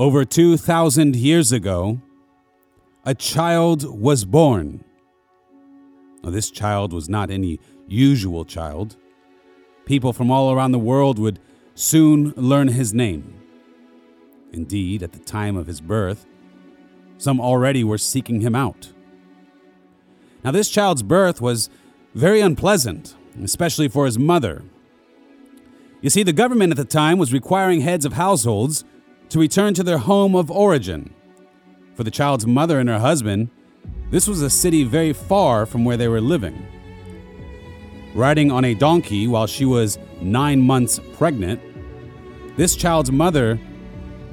Over 2,000 years ago, a child was born. Now, this child was not any usual child. People from all around the world would soon learn his name. Indeed, at the time of his birth, some already were seeking him out. Now, this child's birth was very unpleasant, especially for his mother. You see, the government at the time was requiring heads of households to return to their home of origin. For the child's mother and her husband, this was a city very far from where they were living. Riding on a donkey while she was nine months pregnant, this child's mother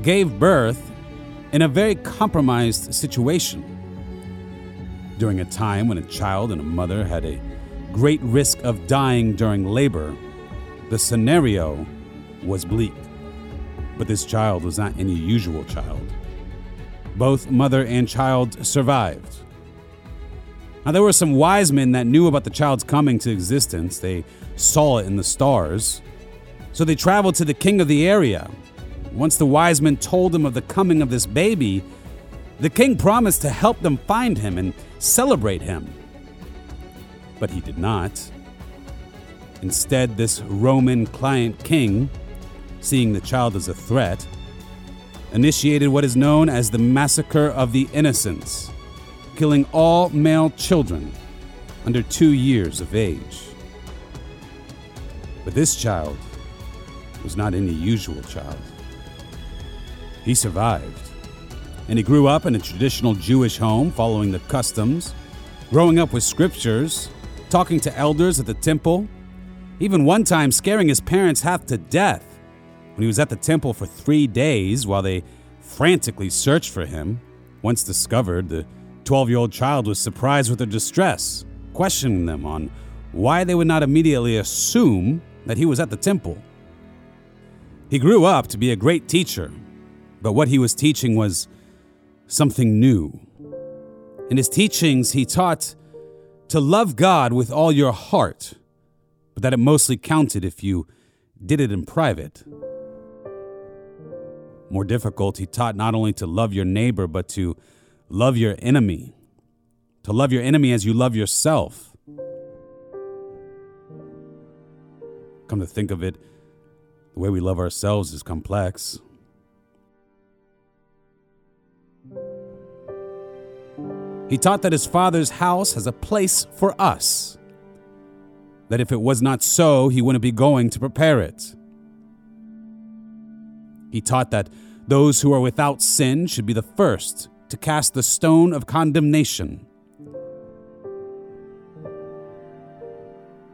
gave birth in a very compromised situation. During a time when a child and a mother had a great risk of dying during labor, the scenario was bleak. But this child was not any usual child. Both mother and child survived. Now, there were some wise men that knew about the child's coming to existence. They saw it in the stars. So they traveled to the king of the area. Once the wise men told him of the coming of this baby, the king promised to help them find him and celebrate him. But he did not. Instead, this Roman client king, seeing the child as a threat, initiated what is known as the Massacre of the Innocents, killing all male children under two years of age. But this child was not any usual child. He survived, and he grew up in a traditional Jewish home following the customs, growing up with scriptures, talking to elders at the temple, even one time scaring his parents half to death when he was at the temple for three days while they frantically searched for him. Once discovered, the 12 year old child was surprised with their distress, questioning them on why they would not immediately assume that he was at the temple. He grew up to be a great teacher, but what he was teaching was something new. In his teachings, he taught to love God with all your heart, but that it mostly counted if you did it in private. More difficult, he taught not only to love your neighbor, but to love your enemy, to love your enemy as you love yourself. Come to think of it, the way we love ourselves is complex. He taught that his father's house has a place for us. That if it was not so, he wouldn't be going to prepare it. He taught that those who are without sin should be the first to cast the stone of condemnation.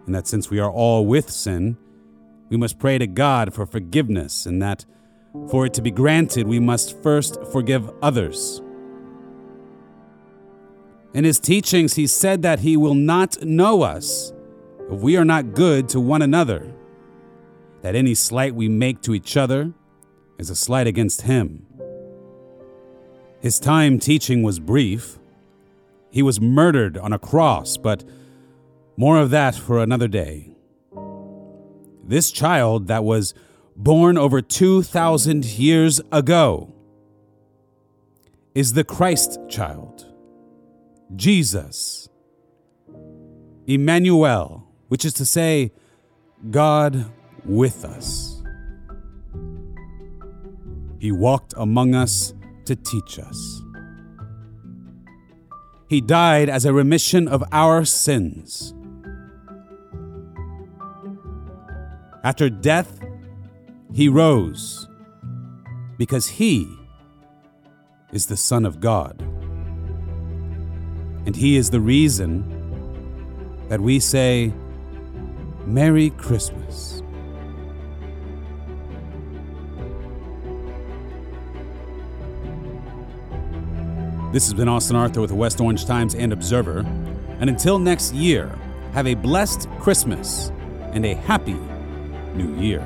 And that since we are all with sin, we must pray to God for forgiveness, and that for it to be granted, we must first forgive others. In his teachings, he said that he will not know us if we are not good to one another, that any slight we make to each other is a slight against him. His time teaching was brief. He was murdered on a cross, but more of that for another day. This child that was born over 2,000 years ago is the Christ child. Jesus, Emmanuel, which is to say, God with us. He walked among us to teach us. He died as a remission of our sins. After death, he rose because he is the Son of God. And He is the reason that we say, Merry Christmas. This has been Austin Arthur with the West Orange Times and Observer. And until next year, have a blessed Christmas and a happy New Year.